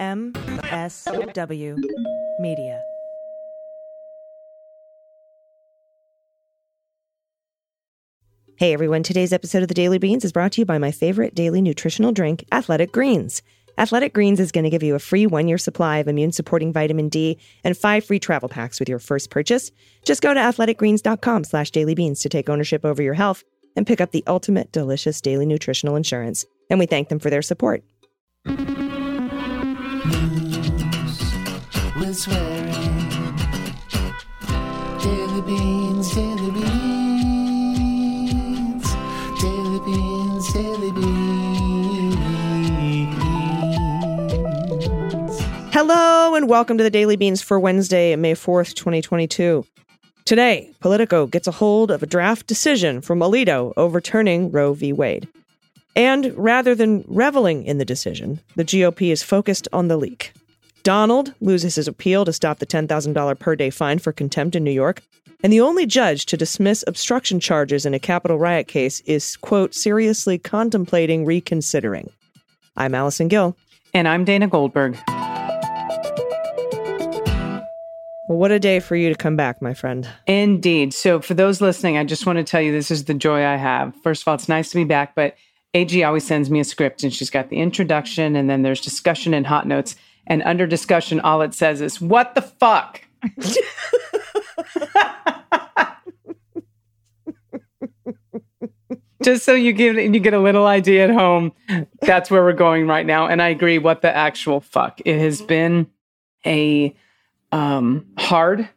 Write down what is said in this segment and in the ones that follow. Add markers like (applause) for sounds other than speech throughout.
MSW Media. Hey everyone, today's episode of the Daily Beans is brought to you by my favorite daily nutritional drink, Athletic Greens. Athletic Greens is going to give you a free one year supply of immune supporting vitamin D and five free travel packs with your first purchase. Just go to athleticgreens.com slash dailybeans to take ownership over your health and pick up the ultimate delicious daily nutritional insurance. And we thank them for their support. Swearing. Daily beans, daily beans. Daily beans, daily beans. Hello and welcome to the Daily Beans for Wednesday, May 4th, 2022. Today, Politico gets a hold of a draft decision from Alito overturning Roe v. Wade. And rather than reveling in the decision, the GOP is focused on the leak. Donald loses his appeal to stop the $10,000 per day fine for contempt in New York. And the only judge to dismiss obstruction charges in a Capitol riot case is, quote, seriously contemplating reconsidering. I'm Allison Gill. And I'm Dana Goldberg. Well, what a day for you to come back, my friend. Indeed. So, for those listening, I just want to tell you this is the joy I have. First of all, it's nice to be back, but AG always sends me a script and she's got the introduction and then there's discussion and hot notes. And under discussion, all it says is, What the fuck? (laughs) just so you get you get a little idea at home that's where we're going right now. And i agree what the actual fuck. It has been a um, hard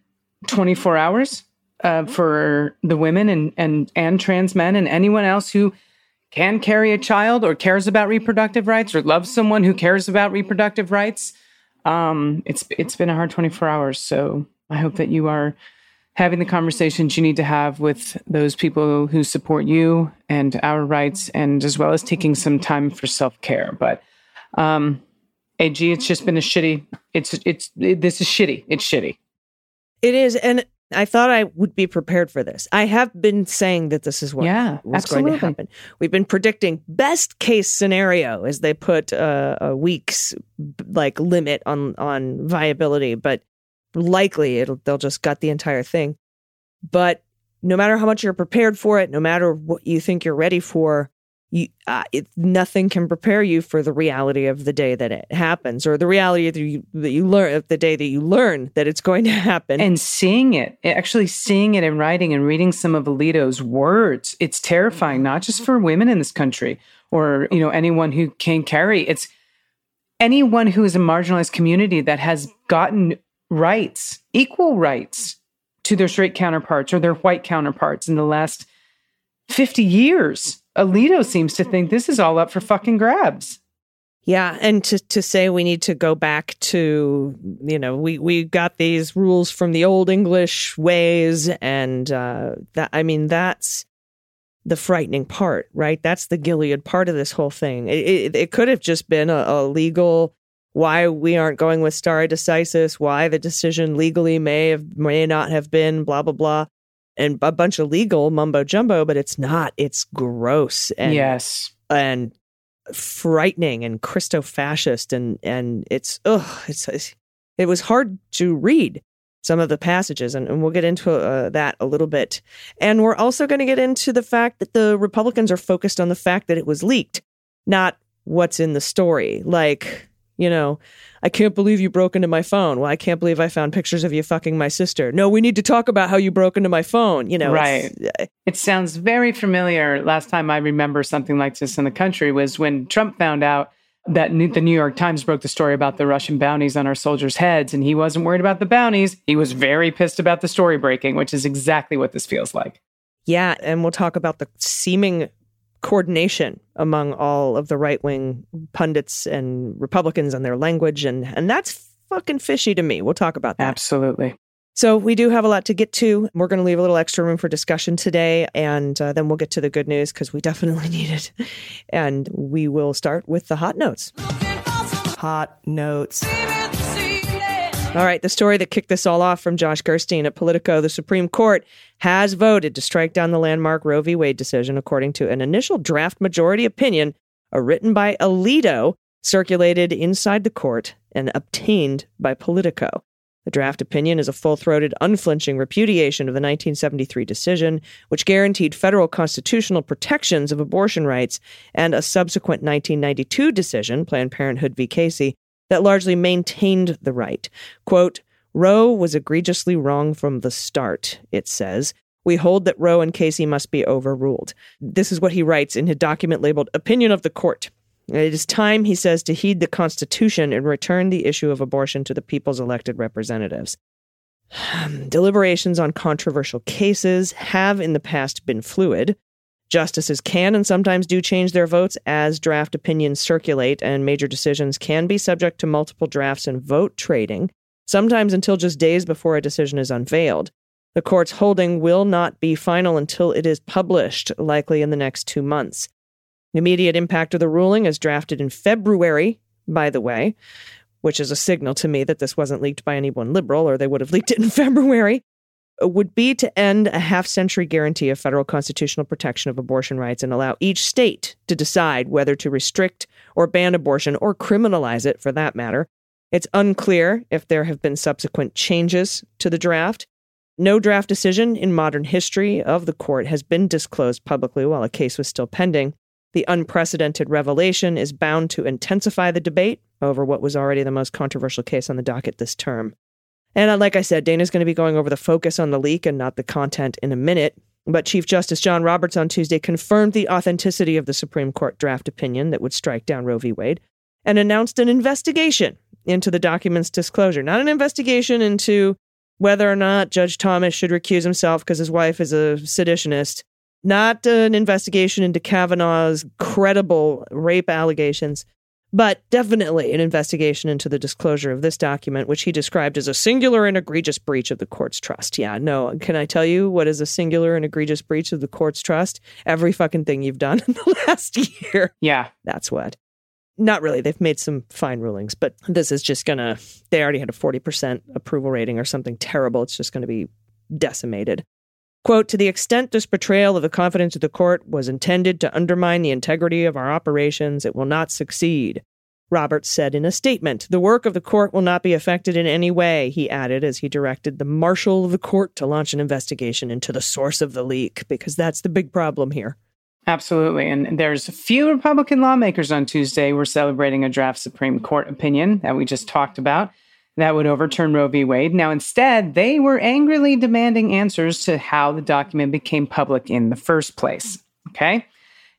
24 hours uh, for the women and and and trans men and anyone else who can carry a child or cares about reproductive rights or loves someone who cares about reproductive rights um, it's it's been a hard 24 hours. So i hope that you are having the conversations you need to have with those people who support you and our rights and as well as taking some time for self-care. But um ag it's just been a shitty it's it's it, this is shitty. It's shitty. It is, and I thought I would be prepared for this. I have been saying that this is what Yeah, was going to happen. We've been predicting best case scenario as they put uh, a week's like limit on on viability, but likely it'll they'll just gut the entire thing. But no matter how much you're prepared for it, no matter what you think you're ready for, you uh, it, nothing can prepare you for the reality of the day that it happens, or the reality that you that you learn of the day that you learn that it's going to happen. and seeing it actually seeing it in writing and reading some of alito's words it's terrifying not just for women in this country or you know anyone who can carry it's anyone who is a marginalized community that has gotten rights equal rights to their straight counterparts or their white counterparts in the last 50 years alito seems to think this is all up for fucking grabs Yeah, and to to say we need to go back to you know we we got these rules from the old English ways, and uh, that I mean that's the frightening part, right? That's the Gilead part of this whole thing. It it, it could have just been a, a legal why we aren't going with stare decisis, why the decision legally may have may not have been blah blah blah, and a bunch of legal mumbo jumbo, but it's not. It's gross and yes. and frightening and Christo fascist and and it's ugh it's, it's it was hard to read some of the passages and, and we'll get into uh, that a little bit. And we're also going to get into the fact that the Republicans are focused on the fact that it was leaked not what's in the story. Like you know I can't believe you broke into my phone well I can't believe I found pictures of you fucking my sister no we need to talk about how you broke into my phone you know it's- uh, It sounds very familiar. Last time I remember something like this in the country was when Trump found out that the New York Times broke the story about the Russian bounties on our soldiers' heads, and he wasn't worried about the bounties. He was very pissed about the story breaking, which is exactly what this feels like. Yeah, and we'll talk about the seeming coordination among all of the right wing pundits and Republicans and their language, and and that's fucking fishy to me. We'll talk about that. Absolutely. So we do have a lot to get to. We're going to leave a little extra room for discussion today, and uh, then we'll get to the good news because we definitely (laughs) need it. And we will start with the hot notes. Hot notes. All right, the story that kicked this all off from Josh Gerstein at Politico the Supreme Court has voted to strike down the landmark Roe v. Wade decision, according to an initial draft majority opinion written by Alito, circulated inside the court and obtained by Politico. The draft opinion is a full throated, unflinching repudiation of the 1973 decision, which guaranteed federal constitutional protections of abortion rights, and a subsequent 1992 decision, Planned Parenthood v. Casey, that largely maintained the right. Quote, Roe was egregiously wrong from the start, it says. We hold that Roe and Casey must be overruled. This is what he writes in his document labeled Opinion of the Court. It is time, he says, to heed the Constitution and return the issue of abortion to the people's elected representatives. (sighs) Deliberations on controversial cases have in the past been fluid. Justices can and sometimes do change their votes as draft opinions circulate, and major decisions can be subject to multiple drafts and vote trading, sometimes until just days before a decision is unveiled. The court's holding will not be final until it is published, likely in the next two months. The immediate impact of the ruling, as drafted in February, by the way, which is a signal to me that this wasn't leaked by anyone liberal or they would have leaked it in (laughs) February, Uh, would be to end a half century guarantee of federal constitutional protection of abortion rights and allow each state to decide whether to restrict or ban abortion or criminalize it for that matter. It's unclear if there have been subsequent changes to the draft. No draft decision in modern history of the court has been disclosed publicly while a case was still pending. The unprecedented revelation is bound to intensify the debate over what was already the most controversial case on the docket this term. And like I said, Dana's going to be going over the focus on the leak and not the content in a minute. But Chief Justice John Roberts on Tuesday confirmed the authenticity of the Supreme Court draft opinion that would strike down Roe v. Wade and announced an investigation into the document's disclosure. Not an investigation into whether or not Judge Thomas should recuse himself because his wife is a seditionist, not an investigation into Kavanaugh's credible rape allegations, but definitely an investigation into the disclosure of this document, which he described as a singular and egregious breach of the court's trust. Yeah, no, can I tell you what is a singular and egregious breach of the court's trust? Every fucking thing you've done (laughs) in the last year. Yeah. That's what. Not really. They've made some fine rulings, but this is just going to, they already had a 40% approval rating or something terrible. It's just going to be decimated. Quote, to the extent this betrayal of the confidence of the court was intended to undermine the integrity of our operations, it will not succeed. Roberts said in a statement, the work of the court will not be affected in any way, he added as he directed the marshal of the court to launch an investigation into the source of the leak, because that's the big problem here. Absolutely. And there's a few Republican lawmakers on Tuesday were celebrating a draft Supreme Court opinion that we just talked about that would overturn Roe v. Wade. Now, instead, they were angrily demanding answers to how the document became public in the first place. Okay?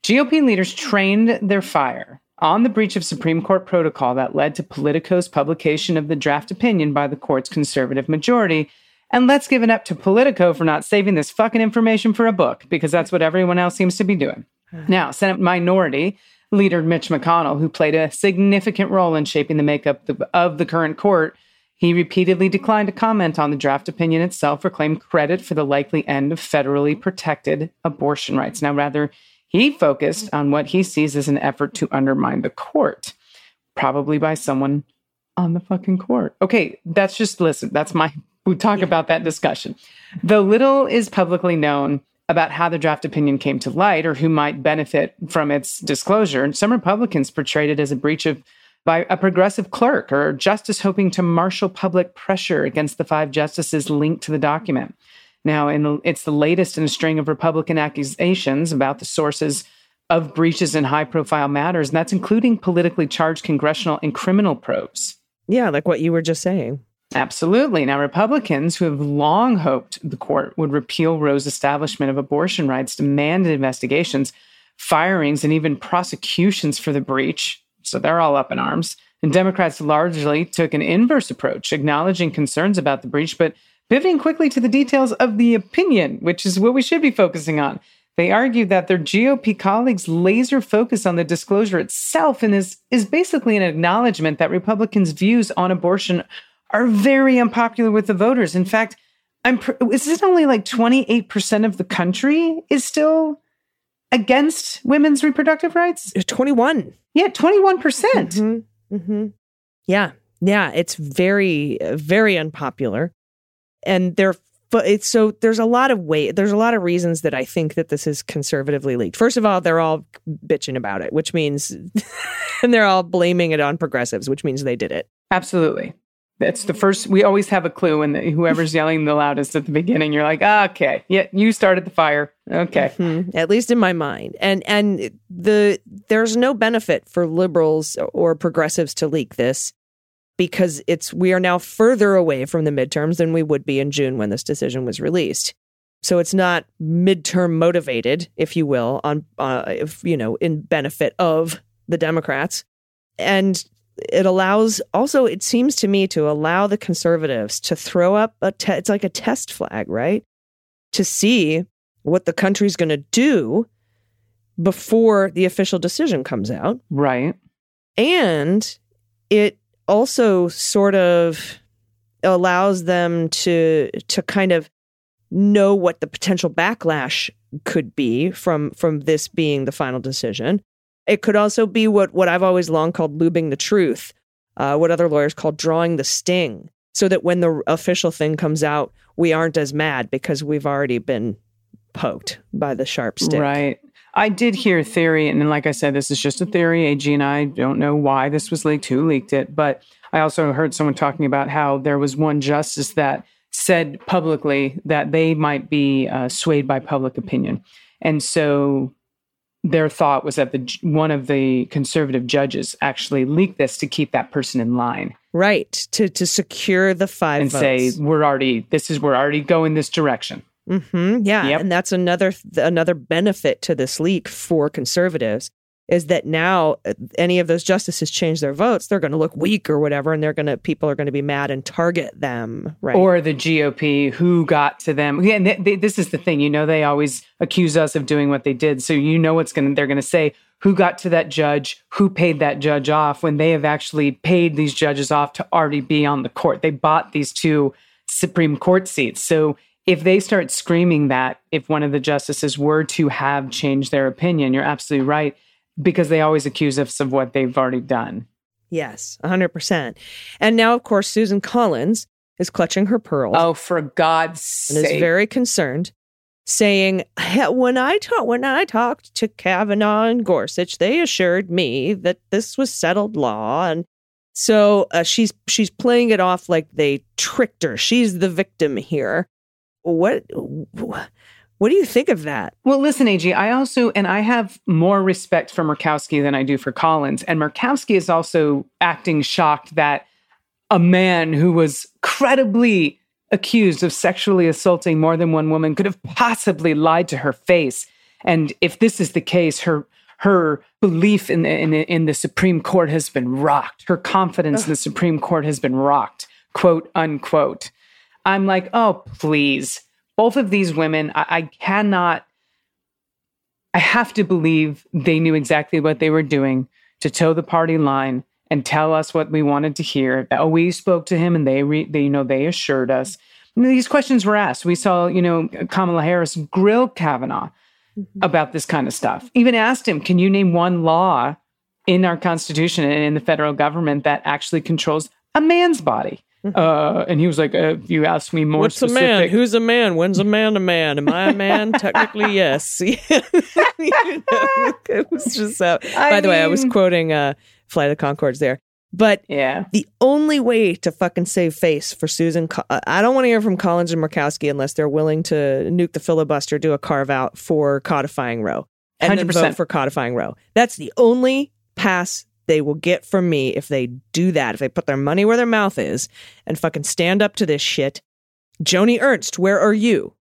GOP leaders trained their fire on the breach of Supreme Court protocol that led to Politico's publication of the draft opinion by the court's conservative majority. And let's give it up to Politico for not saving this fucking information for a book, because that's what everyone else seems to be doing. (sighs) Now, Senate Minority Leader Mitch McConnell, who played a significant role in shaping the makeup of the current court, he repeatedly declined to comment on the draft opinion itself or claim credit for the likely end of federally protected abortion rights. Now, rather, he focused on what he sees as an effort to undermine the court, probably by someone on the fucking court. Okay, that's just listen, that's my we talk about that discussion. Though little is publicly known about how the draft opinion came to light or who might benefit from its disclosure, and some Republicans portrayed it as a breach of by a progressive clerk or justice hoping to marshal public pressure against the five justices linked to the document. Now, the, it's the latest in a string of Republican accusations about the sources of breaches in high profile matters, and that's including politically charged congressional and criminal probes. Yeah, like what you were just saying. Absolutely. Now, Republicans who have long hoped the court would repeal Roe's establishment of abortion rights demanded investigations, firings, and even prosecutions for the breach. So they're all up in arms. And Democrats largely took an inverse approach, acknowledging concerns about the breach, but pivoting quickly to the details of the opinion, which is what we should be focusing on. They argued that their GOP colleagues' laser focus on the disclosure itself and is, is basically an acknowledgement that Republicans' views on abortion are very unpopular with the voters. In fact, I'm is it only like 28% of the country is still against women's reproductive rights? 21. Yeah, 21%. percent mm-hmm. Mm-hmm. Yeah. Yeah, it's very very unpopular. And they're it's so there's a lot of weight there's a lot of reasons that i think that this is conservatively leaked first of all they're all bitching about it which means (laughs) and they're all blaming it on progressives which means they did it Absolutely. That's the first. We always have a clue, and whoever's yelling the loudest at the beginning, you're like, ah, okay, yeah, you started the fire. Okay, Mhm, at least in my mind. And and the there's no benefit for liberals or progressives to leak this because it's we are now further away from the midterms than we would be in June when this decision was released. So it's not midterm motivated, if you will, on uh, if you know in benefit of the Democrats, and it allows also it seems to me to allow the conservatives to throw up a te- it's like a test flag, right? To see what the country's going to do before the official decision comes out. right. And it also sort of allows them to to kind of know what the potential backlash could be from from this being the final decision. It could also be what what I've always long called lubing the truth, uh, what other lawyers call drawing the sting, so that when the official thing comes out, we aren't as mad because we've already been poked by the sharp stick. Right. I did hear a theory, and like I said, this is just a theory. AG and I don't know why this was leaked, who leaked it, but I also heard someone talking about how there was one justice that said publicly that they might be uh, swayed by public opinion, and so their thought was that the one of the conservative judges actually leaked this to keep that person in line Right to to secure the five and votes. say we're already this is we're already going this direction. hmm Yeah, Yep. and that's another another benefit to this leak for conservatives is that now uh, any of those justices change their votes, they're going to look weak or whatever, and they're going to people are going to be mad and target them. Right? or the GOP who got to them. Yeah, and th- th- this is the thing. You know, they always accuse us of doing what they did. So you know what's going to they're going to say who got to that judge, who paid that judge off when they have actually paid these judges off to already be on the court. They bought these two Supreme Court seats. So if they start screaming that if one of the justices were to have changed their opinion, you're absolutely right because they always accuse us of what they've already done. yes, hundred percent. And now, of course, Susan Collins is clutching her pearls. Oh, for God's sake. and is very concerned, saying, "When I talk, when I talked to Kavanaugh and Gorsuch, they assured me that this was settled law." And so uh, she's she's playing it off like they tricked her. She's the victim here. What what do you think of that? Well, listen, AG, I also, and I have more respect for Murkowski than I do for Collins. And Murkowski is also acting shocked that a man who was credibly accused of sexually assaulting more than one woman could have possibly lied to her face. And if this is the case, her her belief in the, in, the- in the Supreme Court has been rocked. Her confidence in the Supreme Court has been rocked, quote unquote. I'm like, oh, please. Both of these women, I, I cannot, I have to believe they knew exactly what they were doing to toe the party line and tell us what we wanted to hear. Oh, we spoke to him and they, re, they you know, they assured us. And these questions were asked. We saw, you know, Kamala Harris grill Kavanaugh mm-hmm. about this kind of stuff. Even asked him, can you name one law in our Constitution and in the federal government that actually controls a man's body? Uh, and he was like, uh, "You asked me more What's specific." a man? Who's a man? When's a man a man? Am I a man? (laughs) Technically, yes. (laughs) You know, (laughs) it was just so. I By the way, I was quoting uh, Flight of Conchords there. But yeah, the only way to fucking save face for Susan, Co- uh, I don't want to hear from Collins and Murkowski unless they're willing to nuke the filibuster, do a carve out for codifying Roe, and 100%. vote for codifying Roe. That's the only pass they will get from me if they do that. If they put their money where their mouth is and fucking stand up to this shit. Joni Ernst, where are you?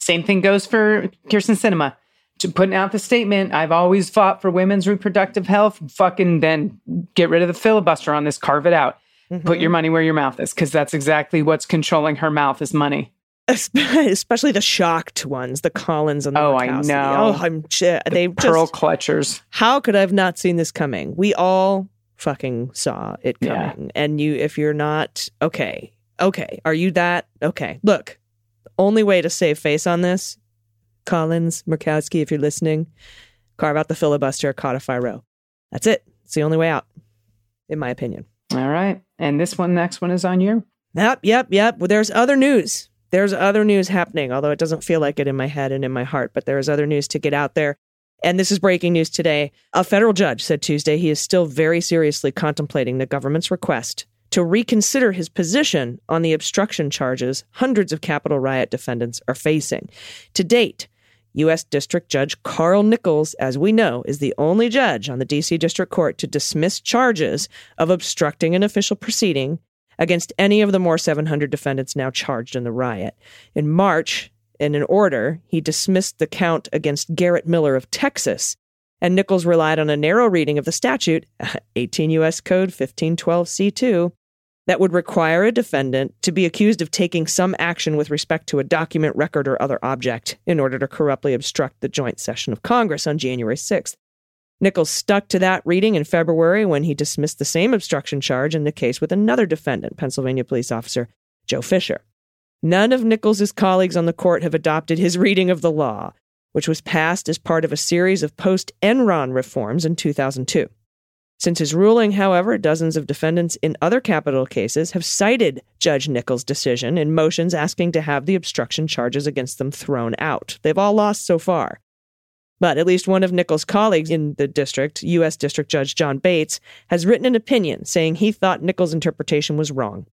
Same thing goes for Kyrsten Sinema. To putting out the statement, I've always fought for women's reproductive health. Fucking then get rid of the filibuster on this, carve it out. Mm-hmm. Put your money where your mouth is, because that's exactly what's controlling her mouth is money. Especially the shocked ones, the Collins and the Oh, I know. Oh, I'm shit. They Pearl just clutchers. how could I have not seen this coming? We all fucking saw it Yeah. coming. And you, if you're not okay, okay, are you that okay? Look, only way to save face on this, Collins, Murkowski, if you're listening, carve out the filibuster, codify Roe. That's it. It's the only way out, in my opinion. All right. And this one, next one is on you. Yep, yep, yep. Well, there's other news. There's other news happening, although it doesn't feel like it in my head and in my heart, but there is other news to get out there. And this is breaking news today. A federal judge said Tuesday he is still very seriously contemplating the government's request to reconsider his position on the obstruction charges hundreds of Capitol riot defendants are facing. To date, U.S. District Judge Carl Nichols, as we know, is the only judge on the D.C. District Court to dismiss charges of obstructing an official proceeding against any of the more 700 defendants now charged in the riot. In March, in an order, he dismissed the count against Garrett Miller of Texas, and Nichols relied on a narrow reading of the statute, (laughs) 18 U.S. Code 1512C2, that would require a defendant to be accused of taking some action with respect to a document, record, or other object in order to corruptly obstruct the joint session of Congress on January 6th. Nichols stuck to that reading in February when he dismissed the same obstruction charge in the case with another defendant, Pennsylvania police officer Joe Fischer. None of Nichols's colleagues on the court have adopted his reading of the law, which was passed as part of a series of post Enron reforms in 2002. Since his ruling, however, dozens of defendants in other Capitol cases have cited Judge Nichols' decision in motions asking to have the obstruction charges against them thrown out. They've all lost so far. But at least one of Nichols' colleagues in the district, U.S. District Judge John Bates, has written an opinion saying he thought Nichols' interpretation was wrong.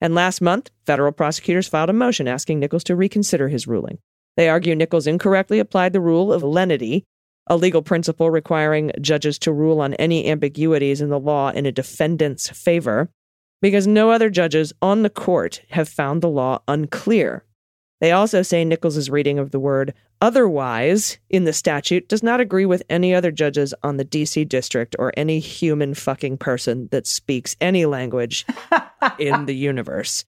And last month, federal prosecutors filed a motion asking Nichols to reconsider his ruling. They argue Nichols incorrectly applied the rule of lenity, a legal principle requiring judges to rule on any ambiguities in the law in a defendant's favor, because no other judges on the court have found the law unclear. They also say Nichols' reading of the word otherwise in the statute does not agree with any other judges on the DC district or any human fucking person that speaks any language (laughs) in the universe.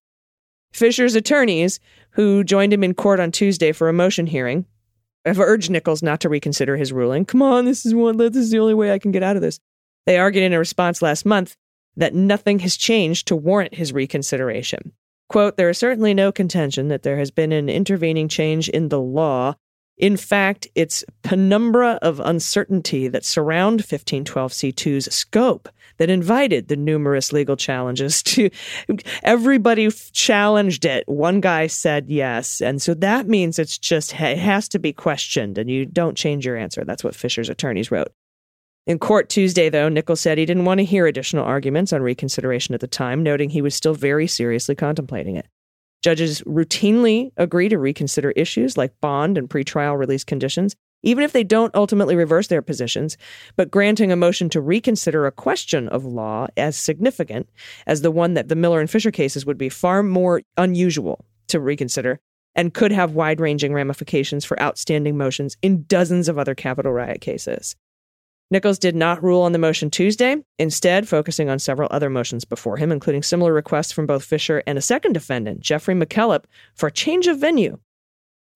Fischer's attorneys, who joined him in court on Tuesday for a motion hearing, have urged Nichols not to reconsider his ruling. Come on, this is one this is the only way I can get out of this. They argued in a response last month that nothing has changed to warrant his reconsideration. Quote, there is certainly no contention that there has been an intervening change in the law. In fact, it's penumbra of uncertainty that surround 1512c2's scope that invited the numerous legal challenges (laughs) to everybody challenged it. One guy said yes. And so that means it's just, it has to be questioned and you don't change your answer. That's what Fischer's attorneys wrote. In court Tuesday, though, Nichols said he didn't want to hear additional arguments on reconsideration at the time, noting he was still very seriously contemplating it. Judges routinely agree to reconsider issues like bond and pretrial release conditions, even if they don't ultimately reverse their positions, but granting a motion to reconsider a question of law as significant as the one that the Miller and Fischer cases would be far more unusual to reconsider and could have wide ranging ramifications for outstanding motions in dozens of other Capitol riot cases. Nichols did not rule on the motion Tuesday, instead, focusing on several other motions before him, including similar requests from both Fischer and a second defendant, Jeffrey McKellop, for a change of venue.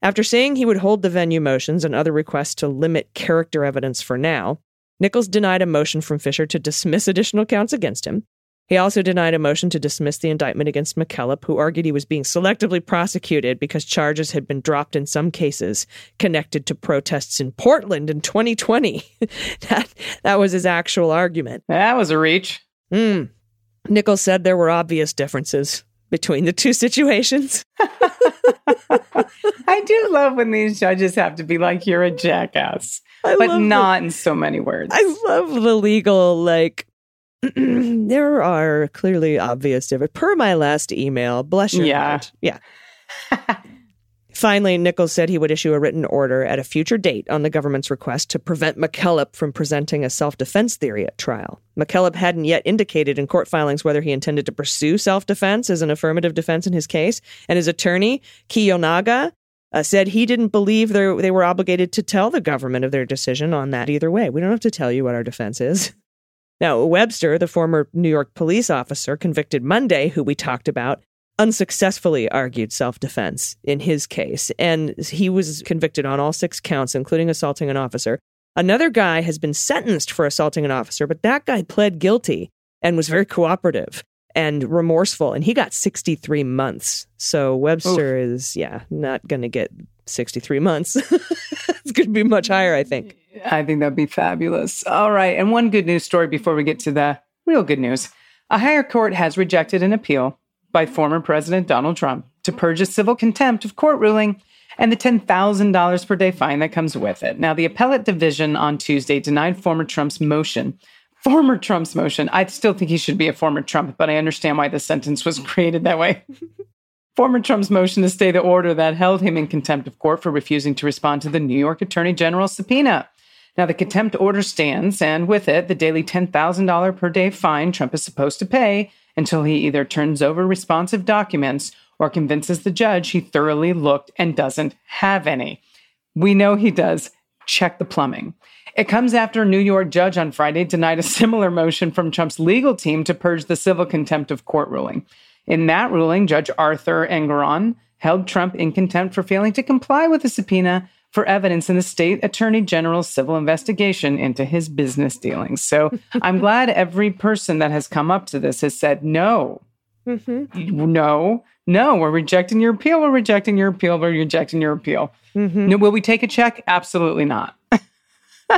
After saying he would hold the venue motions and other requests to limit character evidence for now, Nichols denied a motion from Fischer to dismiss additional counts against him. He also denied a motion to dismiss the indictment against McKellop, who argued he was being selectively prosecuted because charges had been dropped in some cases connected to protests in Portland in 2020. (laughs) that, that was his actual argument. That was a reach. Hmm. Nichols said there were obvious differences between the two situations. (laughs) I do love when these judges have to be like, you're a jackass, I but love the- not in so many words. I love the legal, like, (clears throat) there are clearly obvious differences. Per my last email, bless your Yeah. heart. Yeah. Finally, Nichols said he would issue a written order at a future date on the government's request to prevent McKellop from presenting a self defense theory at trial. McKellop hadn't yet indicated in court filings whether he intended to pursue self defense as an affirmative defense in his case, and his attorney, Kiyonaga, uh, said he didn't believe they they were obligated to tell the government of their decision on that either way. We don't have to tell you what our defense is. Now, Webster, the former New York police officer convicted Monday, who we talked about, unsuccessfully argued self defense in his case, and he was convicted on all six counts, including assaulting an officer. Another guy has been sentenced for assaulting an officer, but that guy pled guilty and was very cooperative and remorseful, and he got 63 months. So Webster is, yeah, not going to get 63 months. (laughs) it's going to be much higher, I think. I think that'd be fabulous. All right. And one good news story before we get to the real good news. A higher court has rejected an appeal by former President Donald Trump to purge a civil contempt of court ruling and the $10,000 per day fine that comes with it. Now, the appellate division on Tuesday denied former Trump's motion former Trump's motion. I still think he should be a former Trump, but I understand why the sentence was (laughs) created that way. (laughs) former Trump's motion to stay the order that held him in contempt of court for refusing to respond to the New York Attorney General's subpoena. Now, the contempt order stands, and with it, the daily $10,000 per day fine Trump is supposed to pay until he either turns over responsive documents or convinces the judge he thoroughly looked and doesn't have any. We know he does. Check the plumbing. It comes after a New York judge on Friday denied a similar motion from Trump's legal team to purge the civil contempt of court ruling. In that ruling, Judge Arthur Engoron held Trump in contempt for failing to comply with the subpoena for evidence in the state attorney general's civil investigation into his business dealings. So (laughs) I'm glad every person that has come up to this has said, no, no, no, we're rejecting your appeal. We're rejecting your appeal. We're rejecting your appeal. No, will we take a check? Absolutely not.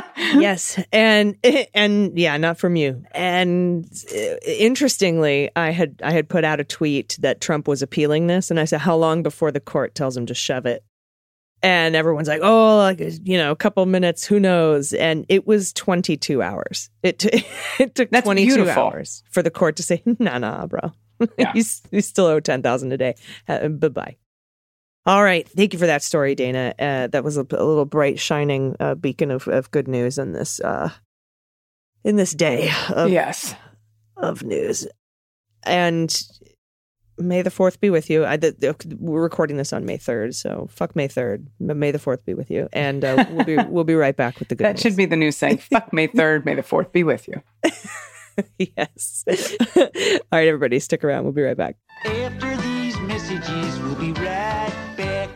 (laughs) yes and (laughs) and yeah not from you and uh, interestingly i had i had put out a tweet that trump was appealing this and i said how long before the court tells him to shove it and everyone's like oh like you know a couple minutes who knows and it was 22 hours it, t- (laughs) it took That's 22 beautiful. hours for the court to say (laughs) nah nah bro (laughs) Yeah. you, you still owe 10000 a day uh, bye-bye all right. Thank you for that story, Dana. Uh, that was a, a little bright, shining uh, beacon of, of good news in this uh, in this day of, yes. of news. And may the fourth be with you. I, the, the- we're recording this on May third, so fuck May third. May the fourth be with you. And uh, we'll be (laughs) we'll be right back with the good. That should be the new saying. (laughs) Fuck May 3rd. May the 4th be with you. (laughs) yes. All right, everybody, stick around. We'll be right back. After these messages, we'll be right back.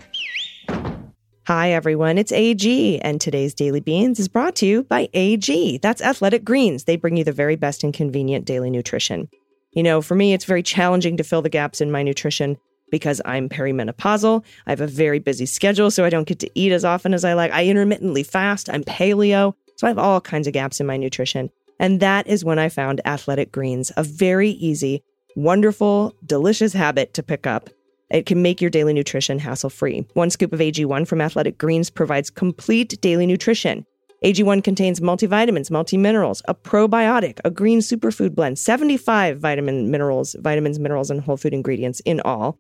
Hi, everyone. It's AG, and today's Daily Beans is brought to you by AG. That's Athletic Greens. They bring you the very best and convenient daily nutrition. You know, for me, it's very challenging to fill the gaps in my nutrition because I'm perimenopausal. I have a very busy schedule, so I don't get to eat as often as I like. I intermittently fast. I'm paleo, so I have all kinds of gaps in my nutrition. And that is when I found Athletic Greens, a very easy, wonderful, delicious habit to pick up. It can make your daily nutrition hassle free. One scoop of AG1 from Athletic Greens provides complete daily nutrition. AG1 contains multivitamins, multiminerals, a probiotic, a green superfood blend, 75 vitamin minerals, vitamins, minerals, and whole food ingredients in all.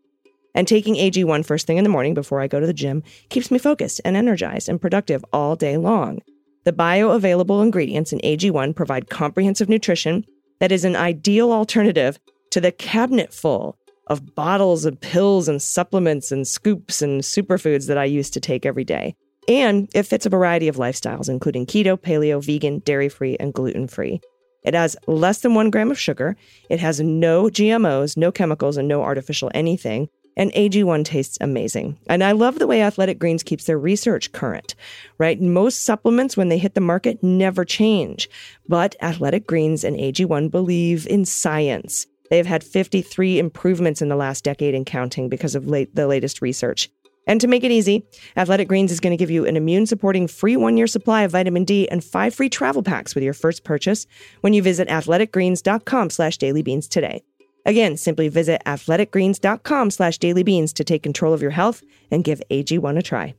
And taking AG1 first thing in the morning before I go to the gym keeps me focused and energized and productive all day long. The bioavailable ingredients in AG1 provide comprehensive nutrition that is an ideal alternative to the cabinet full of bottles of pills and supplements and scoops and superfoods that I used to take every day. And it fits a variety of lifestyles, including keto, paleo, vegan, dairy free, and gluten free. It has less than one gram of sugar. It has no GMOs, no chemicals, and no artificial anything. And AG1 tastes amazing. And I love the way Athletic Greens keeps their research current, right? Most supplements, when they hit the market, never change. But Athletic Greens and AG1 believe in science. They've had 53 improvements in the last decade and counting because of late, the latest research. And to make it easy, Athletic Greens is going to give you an immune supporting free one year supply of vitamin D and five free travel packs with your first purchase when you visit athleticgreens.com slash dailybeans today. Again, simply visit athleticgreens.com slash dailybeans to take control of your health and give AG1 a try.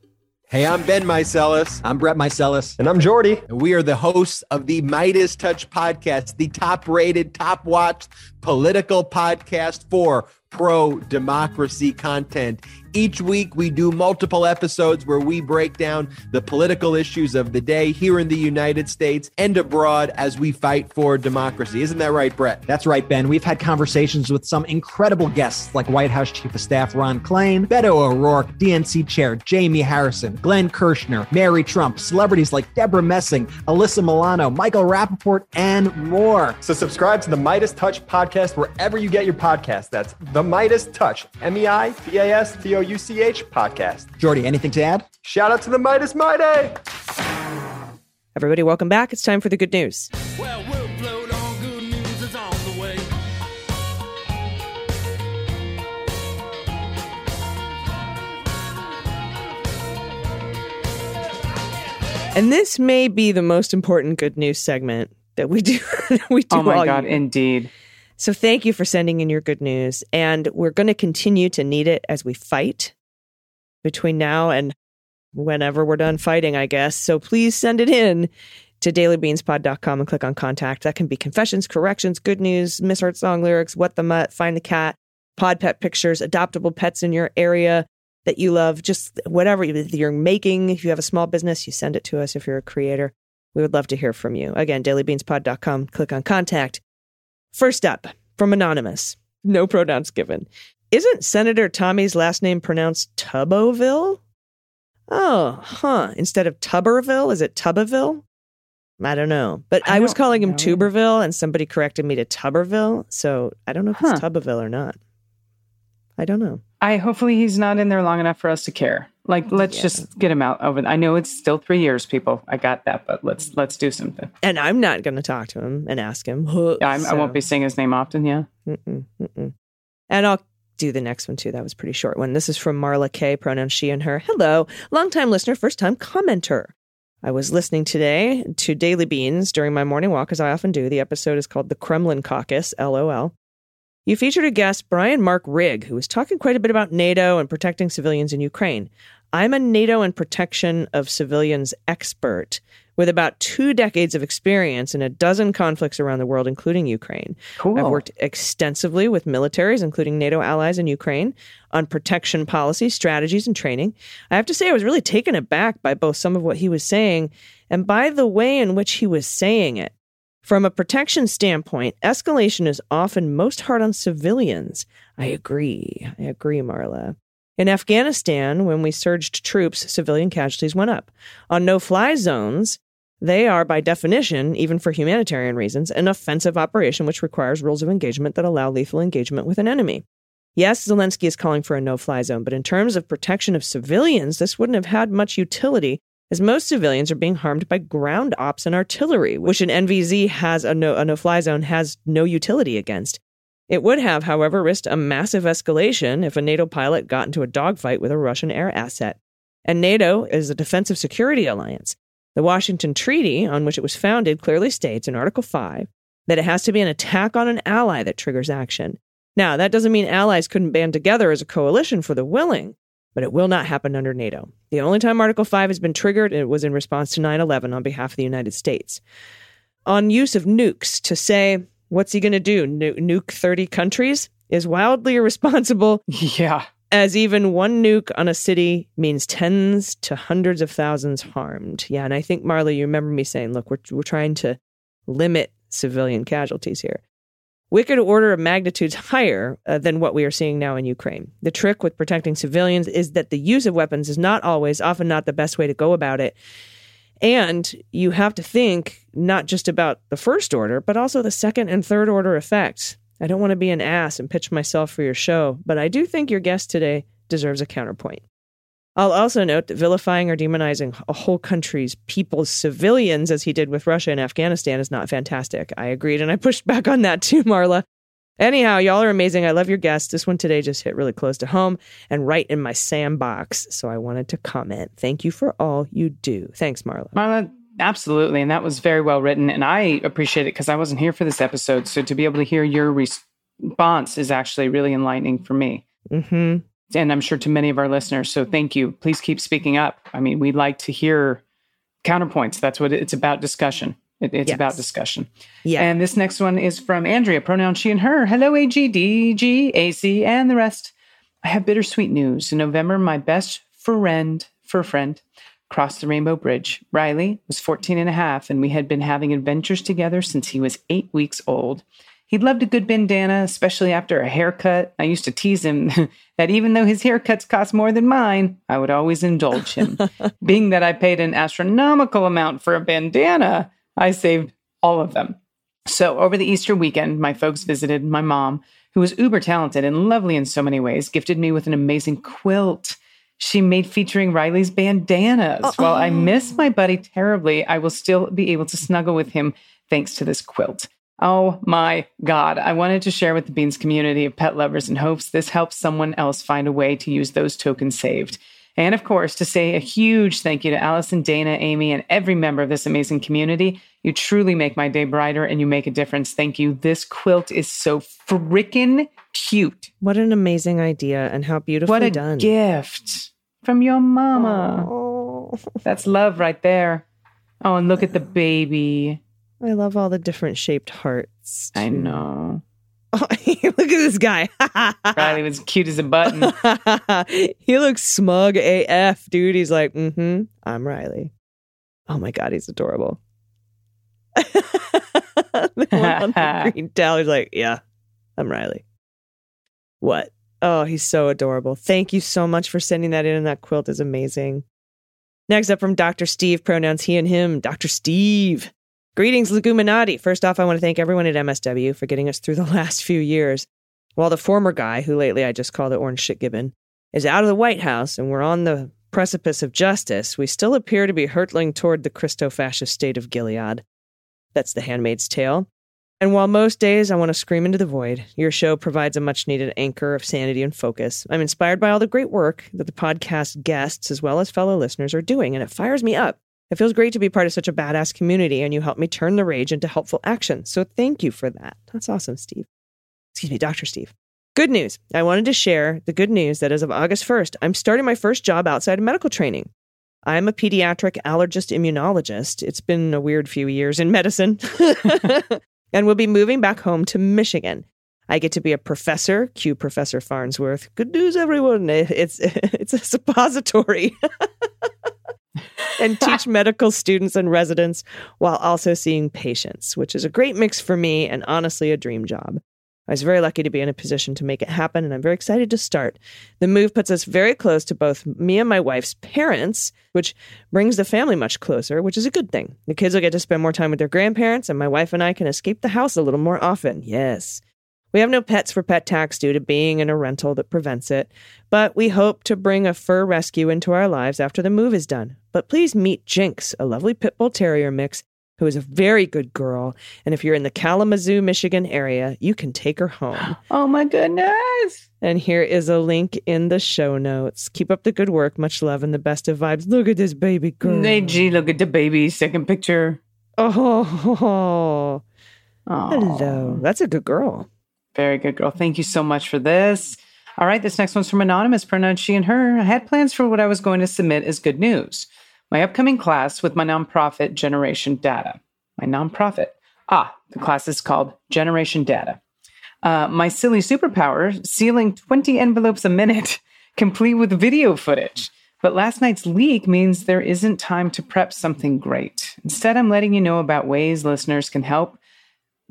Hey, I'm Ben Meiselas. I'm Brett Meiselas. And I'm Jordy. And we are the hosts of the Meidas Touch podcast, the top rated, top watched political podcast for pro democracy content. Each week, we do multiple episodes where we break down the political issues of the day here in the United States and abroad as we fight for democracy. Isn't that right, Brett? That's right, Ben. We've had conversations with some incredible guests like White House Chief of Staff Ron Klain, Beto O'Rourke, DNC Chair Jamie Harrison, Glenn Kirshner, Mary Trump, celebrities like Deborah Messing, Alyssa Milano, Michael Rappaport, and more. So subscribe to the Meidas Touch podcast wherever you get your podcast. That's the Meidas Touch, M E I D A S T O U C H podcast. Jordy, anything to add? Shout out to the Meidas Mighty. Everybody, welcome back. It's time for the good news. Well, we'll float on. Good news is on the way. And this may be the most important good news segment that we do. (laughs) we do Oh my all God, year. indeed. So thank you for sending in your good news. And we're going to continue to need it as we fight between now and whenever we're done fighting, I guess. So please send it in to dailybeanspod.com and click on contact. That can be confessions, corrections, good news, misheard song lyrics, what the mutt, find the cat, pod pet pictures, adoptable pets in your area that you love, just whatever you're making. If you have a small business, you send it to us if you're a creator. We would love to hear from you. Again, dailybeanspod.com, click on contact. First up, from Anonymous, no pronouns given. Isn't Senator Tommy's last name pronounced Tuboville? Oh, huh. Instead of Tuberville, is it Tuberville? I don't know. But I, I was calling him know. Tuberville and somebody corrected me to Tuberville. So I don't know if Huh. it's Tuberville or not. I don't know. I hopefully he's not in there long enough for us to care. Like, let's Yeah. just get him out over. I know it's still three years, people. I got that, but let's let's do something. And I'm not going to talk to him and ask him. (laughs) I'm, I won't be saying his name often. Yeah. Mm-mm, mm-mm. And I'll do the next one too. That was a pretty short one. This is from Marla K, pronoun she and her. Hello, longtime listener, first time commenter. I was listening today to Daily Beans during my morning walk, as I often do. The episode is called The Kremlin Caucus, LOL. You featured a guest, Bryan Mark Rigg, who was talking quite a bit about NATO and protecting civilians in Ukraine. I'm a NATO and protection of civilians expert with about two decades of experience in a dozen conflicts around the world, including Ukraine. Cool. I've worked extensively with militaries, including NATO allies in Ukraine, on protection policy, strategies, and training. I have to say, I was really taken aback by both some of what he was saying and by the way in which he was saying it. From a protection standpoint, escalation is often most hard on civilians. I agree. I agree, Marla. In Afghanistan, when we surged troops, civilian casualties went up. On no fly zones, they are, by definition, even for humanitarian reasons, an offensive operation which requires rules of engagement that allow lethal engagement with an enemy. Yes, Zelensky is calling for a no fly zone, but in terms of protection of civilians, this wouldn't have had much utility, as most civilians are being harmed by ground ops and artillery, which an NVZ has a no, a no fly zone has no utility against. It would have, however, risked a massive escalation if a NATO pilot got into a dogfight with a Russian air asset. And NATO is a defensive security alliance. The Washington Treaty, on which it was founded, clearly states in Article 5 that it has to be an attack on an ally that triggers action. Now, that doesn't mean allies couldn't band together as a coalition for the willing, but it will not happen under NATO. The only time Article 5 has been triggered, it was in response to 9 11 on behalf of the United States. On use of nukes, to say, what's he going to do? Nu- nuke 30 countries? Is wildly (laughs) irresponsible Yeah. as even one nuke on a city means tens to hundreds of thousands harmed. Yeah, and I think Marla, you remember me saying, look, we're we're trying to limit civilian casualties here. Wicked order of magnitudes higher uh, than what we are seeing now in Ukraine. The trick with protecting civilians is that the use of weapons is not always, often not the best way to go about it. And you have to think not just about the first order, but also the second and third order effects. I don't want to be an ass and pitch myself for your show, but I do think your guest today deserves a counterpoint. I'll also note that vilifying or demonizing a whole country's people's civilians, as he did with Russia and Afghanistan, is not fantastic. I agreed, and I pushed back on that too, Marla. Anyhow, y'all are amazing. I love your guests. This one today just hit really close to home and right in my sandbox. So I wanted to comment. Thank you for all you do. Thanks, Marla. Marla, absolutely. And that was very well written. And I appreciate it because I wasn't here for this episode. So to be able to hear your response is actually really enlightening for me. hmm And I'm sure to many of our listeners. So thank you. Please keep speaking up. I mean, we'd like to hear counterpoints. That's what it's about discussion. It, it's Yes. about discussion. Yeah. And this next one is from Andrea, pronoun she and her. Hello, AG, DG, AC, and the rest. I have bittersweet news. In November, my best friend, fur friend, crossed the Rainbow Bridge. Riley was 14 and a half, and we had been having adventures together since he was eight weeks old. He loved a good bandana, especially after a haircut. I used to tease him (laughs) that even though his haircuts cost more than mine, I would always indulge him. (laughs) Being that I paid an astronomical amount for a bandana, I saved all of them. So over the Easter weekend, my folks visited my mom, who was uber talented and lovely in so many ways, gifted me with an amazing quilt. She made featuring Riley's bandanas. While I miss my buddy terribly, I will still be able to snuggle with him thanks to this quilt. Oh my God. I wanted to share with the Beans community of pet lovers in hopes this helps someone else find a way to use those tokens saved. And of course, to say a huge thank you to Allison, Dana, Aimee, and every member of this amazing community. You truly make my day brighter and you make a difference. Thank you. This quilt is so freaking cute. What an amazing idea and how beautifully What a done. gift from your mama. Oh. (laughs) That's love right there. Oh, and look at the baby. I love all the different shaped hearts. I know. Oh, (laughs) look at this guy. (laughs) Riley was cute as a button. (laughs) he looks smug AF, dude. He's like, mm-hmm, I'm Riley. Oh my god, he's adorable. the one on the green towel, he's like, yeah, I'm Riley. What? Oh, he's so adorable. Thank you so much for sending that in, and that quilt is amazing. Next up from Dr. Steve, pronouns he and him. Dr. Steve. Greetings, Leguminati. First off, I want to thank everyone at MSW for getting us through the (laughs) last few years. While the former guy, who lately I just call the orange shit gibbon, is out of the White House and we're on the precipice of justice, we still appear to be hurtling toward the Christo fascist state of Gilead. That's the handmaid's tale. And while most days I want to scream into the void, your show provides a much needed anchor of sanity and focus. I'm inspired by all the great work that the podcast guests, as well as fellow listeners, are doing, and it fires me up. It feels great to be part of such a badass community, and you help me turn the rage into helpful action. So thank you for that. That's awesome, Steve. Excuse me, Dr. Steve. Good news. I wanted to share the good news that as of August 1st, I'm starting my first job outside of medical training. I'm a pediatric allergist immunologist. It's been a weird few years in medicine. (laughs) and we'll be moving back home to Michigan. I get to be a professor, cue Professor Farnsworth. Good news, everyone. (laughs) It's (laughs) it's a suppository. And (laughs) teach medical students and residents while also seeing patients, which is a great mix for me and honestly a dream job. I was very lucky to be in a position to make it happen, and I'm very excited to start. The move puts us very close to both me and my wife's parents, which brings the family much closer, which is a good thing. The kids will get to spend more time with their grandparents, and my wife and I can escape the house a little more often. Yes. We have no pets for pet tax due to being in a rental that prevents it, but we hope to bring a fur rescue into our lives after the move is done. But please meet Jinx, a lovely pit bull terrier mix who is a very good girl. And if you're in the Kalamazoo, Michigan area, you can take her home. (gasps) Oh my goodness. And here is a link in the show notes. Keep up the good work. Much love and the best of vibes. Look at this baby girl. Hey, gee, look at the baby. Second picture. Oh, (laughs) Oh, hello. That's a good girl. Very good girl. Thank you so much for this. All right, this next one's from Anonymous, pronouns she and her. I had plans for what I was going to submit as good news. My upcoming class with my nonprofit, Generation Data. My nonprofit. Ah, the class is called Generation Data. Uh, my silly superpower, sealing 20 envelopes a minute, (laughs) complete with video footage. But last night's leak means there isn't time to prep something great. Instead, I'm letting you know about ways listeners can help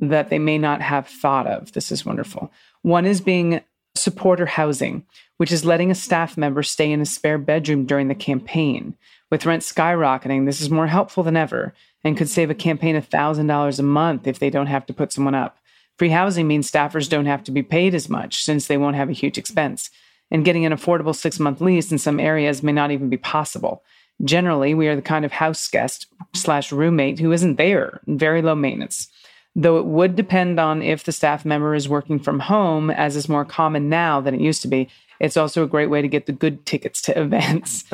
that they may not have thought of. This is wonderful. One is being supporter housing, which is letting a staff member stay in a spare bedroom during the campaign. With rent skyrocketing, this is more helpful than ever and could save a campaign $1,000 a month if they don't have to put someone up. Free housing means staffers don't have to be paid as much since they won't have a huge expense. And getting an affordable six month lease in some areas may not even be possible. Generally, we are the kind of house guest slash roommate who isn't there, very low maintenance. Though it would depend on if the staff member is working from home, as is more common now than it used to be. It's also a great way to get the good tickets to (laughs) events.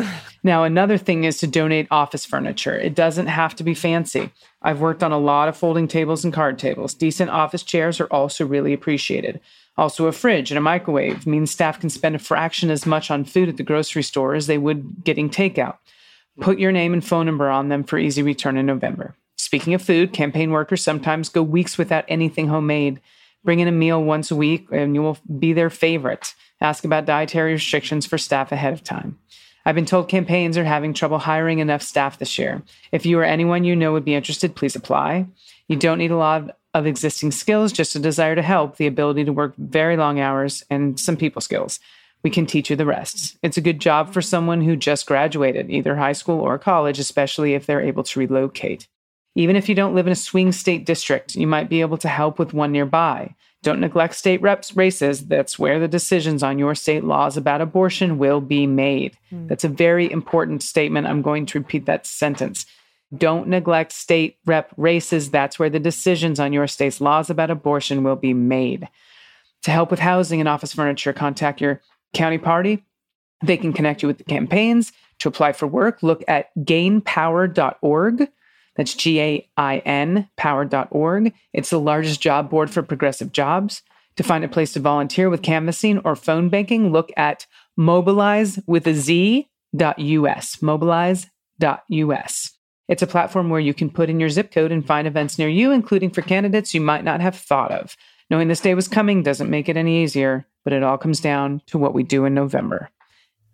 now, another thing is to donate office furniture. It doesn't have to be fancy. I've worked on a lot of folding tables and card tables. Decent office chairs are also really appreciated. Also, a fridge and a microwave means staff can spend a fraction as much on food at the grocery store as they would getting takeout. Put your name and phone number on them for easy return in November. Speaking of food, campaign workers sometimes go weeks without anything homemade. Bring in a meal once a week and you will be their favorite. Ask about dietary restrictions for staff ahead of time. I've been told campaigns are having trouble hiring enough staff this year. If you or anyone you know would be interested, please apply. You don't need a lot of existing skills, just a desire to help, the ability to work very long hours, and some people skills. We can teach you the rest. It's a good job for someone who just graduated, either high school or college, especially if they're able to relocate. Even if you don't live in a swing state district, you might be able to help with one nearby. Don't neglect state reps races. That's where the decisions on your state laws about abortion will be made. Hmm. That's a very important statement. I'm going to repeat that sentence. Don't neglect state rep races. That's where the decisions on your state's laws about abortion will be made. To help with housing and office furniture, contact your county party. They can connect you with the campaigns. To apply for work, look at gainpower.org. That's G A I N power.org. It's the largest job board for progressive jobs. To find a place to volunteer with canvassing or phone banking, look at mobilize with a Z dot US. Mobilize dot US. It's a platform where you can put in your zip code and find events near you, including for candidates you might not have thought of. Knowing this day was coming doesn't make it any easier, but it all comes down to what we do in November.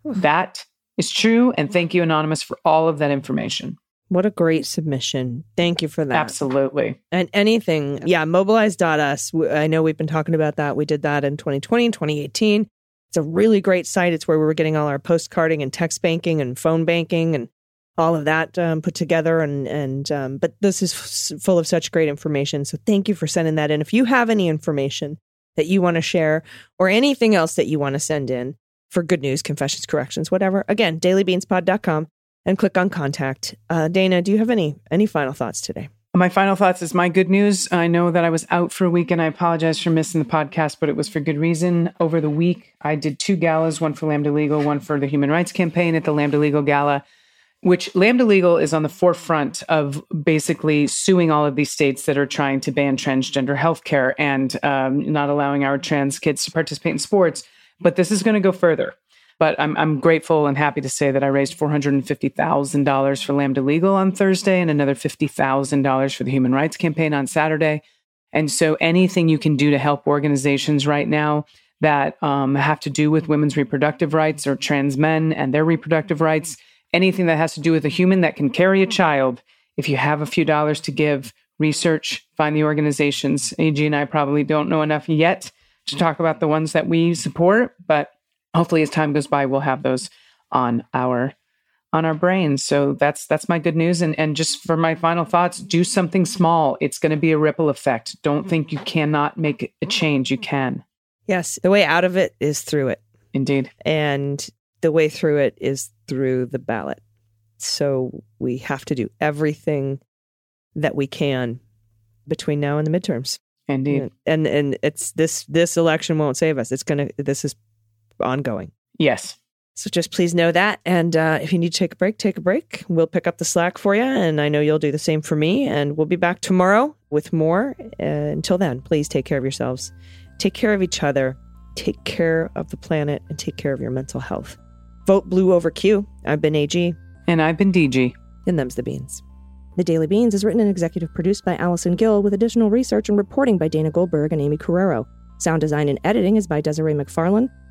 That is true. And thank you, Anonymous, for all of that information. What a great submission. Thank you for that. Absolutely. And anything, yeah, mobilize.us. I know we've been talking about that. We did that in 2020 and 2018. It's a really great site. It's where we were getting all our postcarding and text banking and phone banking and all of that um, put together. And and um, but this is f- full of such great information. So thank you for sending that in. If you have any information that you want to share or anything else that you want to send in for good news, confessions, corrections, whatever, again, dailybeanspod.com and click on contact. Uh, Dana, do you have any any final thoughts today? My final thoughts is my good news. I know that I was out for a week and I apologize for missing the podcast, but it was for good reason. Over the week, I did two galas, one for Lambda Legal, one for the Human Rights Campaign at the Lambda Legal Gala, which Lambda Legal is on the forefront of basically suing all of these states that are trying to ban transgender healthcare and um, not allowing our trans kids to participate in sports. But this is going to go further. But I'm, I'm grateful and happy to say that I raised $450,000 for Lambda Legal on Thursday and another $50,000 for the Human Rights Campaign on Saturday. And so anything you can do to help organizations right now that um, have to do with women's reproductive rights or trans men and their reproductive rights, anything that has to do with a human that can carry a child, if you have a few dollars to give, research, find the organizations. AG and I probably don't know enough yet to talk about the ones that we support, but hopefully as time goes by we'll have those on our on our brains so that's that's my good news. And and just for my final thoughts do something small. It's going to be a ripple effect. Don't think you cannot make a change. You can. Yes, the way out of it is through it. indeed. And the way through it is through the ballot. So we have to do everything that we can between now and the midterms. indeed. And and it's this this election won't save us. It's gonna this is ongoing. yes So just please know that. And uh, if you need to take a break, take a break. We'll pick up the slack for you. And I know you'll do the same for me. And we'll be back tomorrow with more. Uh, until then, please take care of yourselves. Take care of each other. Take care of the planet and take care of your mental health. Vote blue over Q. I've been AG, and i've been dg and them's the beans. The Daily Beans is written and executive produced by Allison Gill with additional research and reporting by Dana Goldberg and Aimee Carrero. Sound design and editing is by Desiree McFarlane,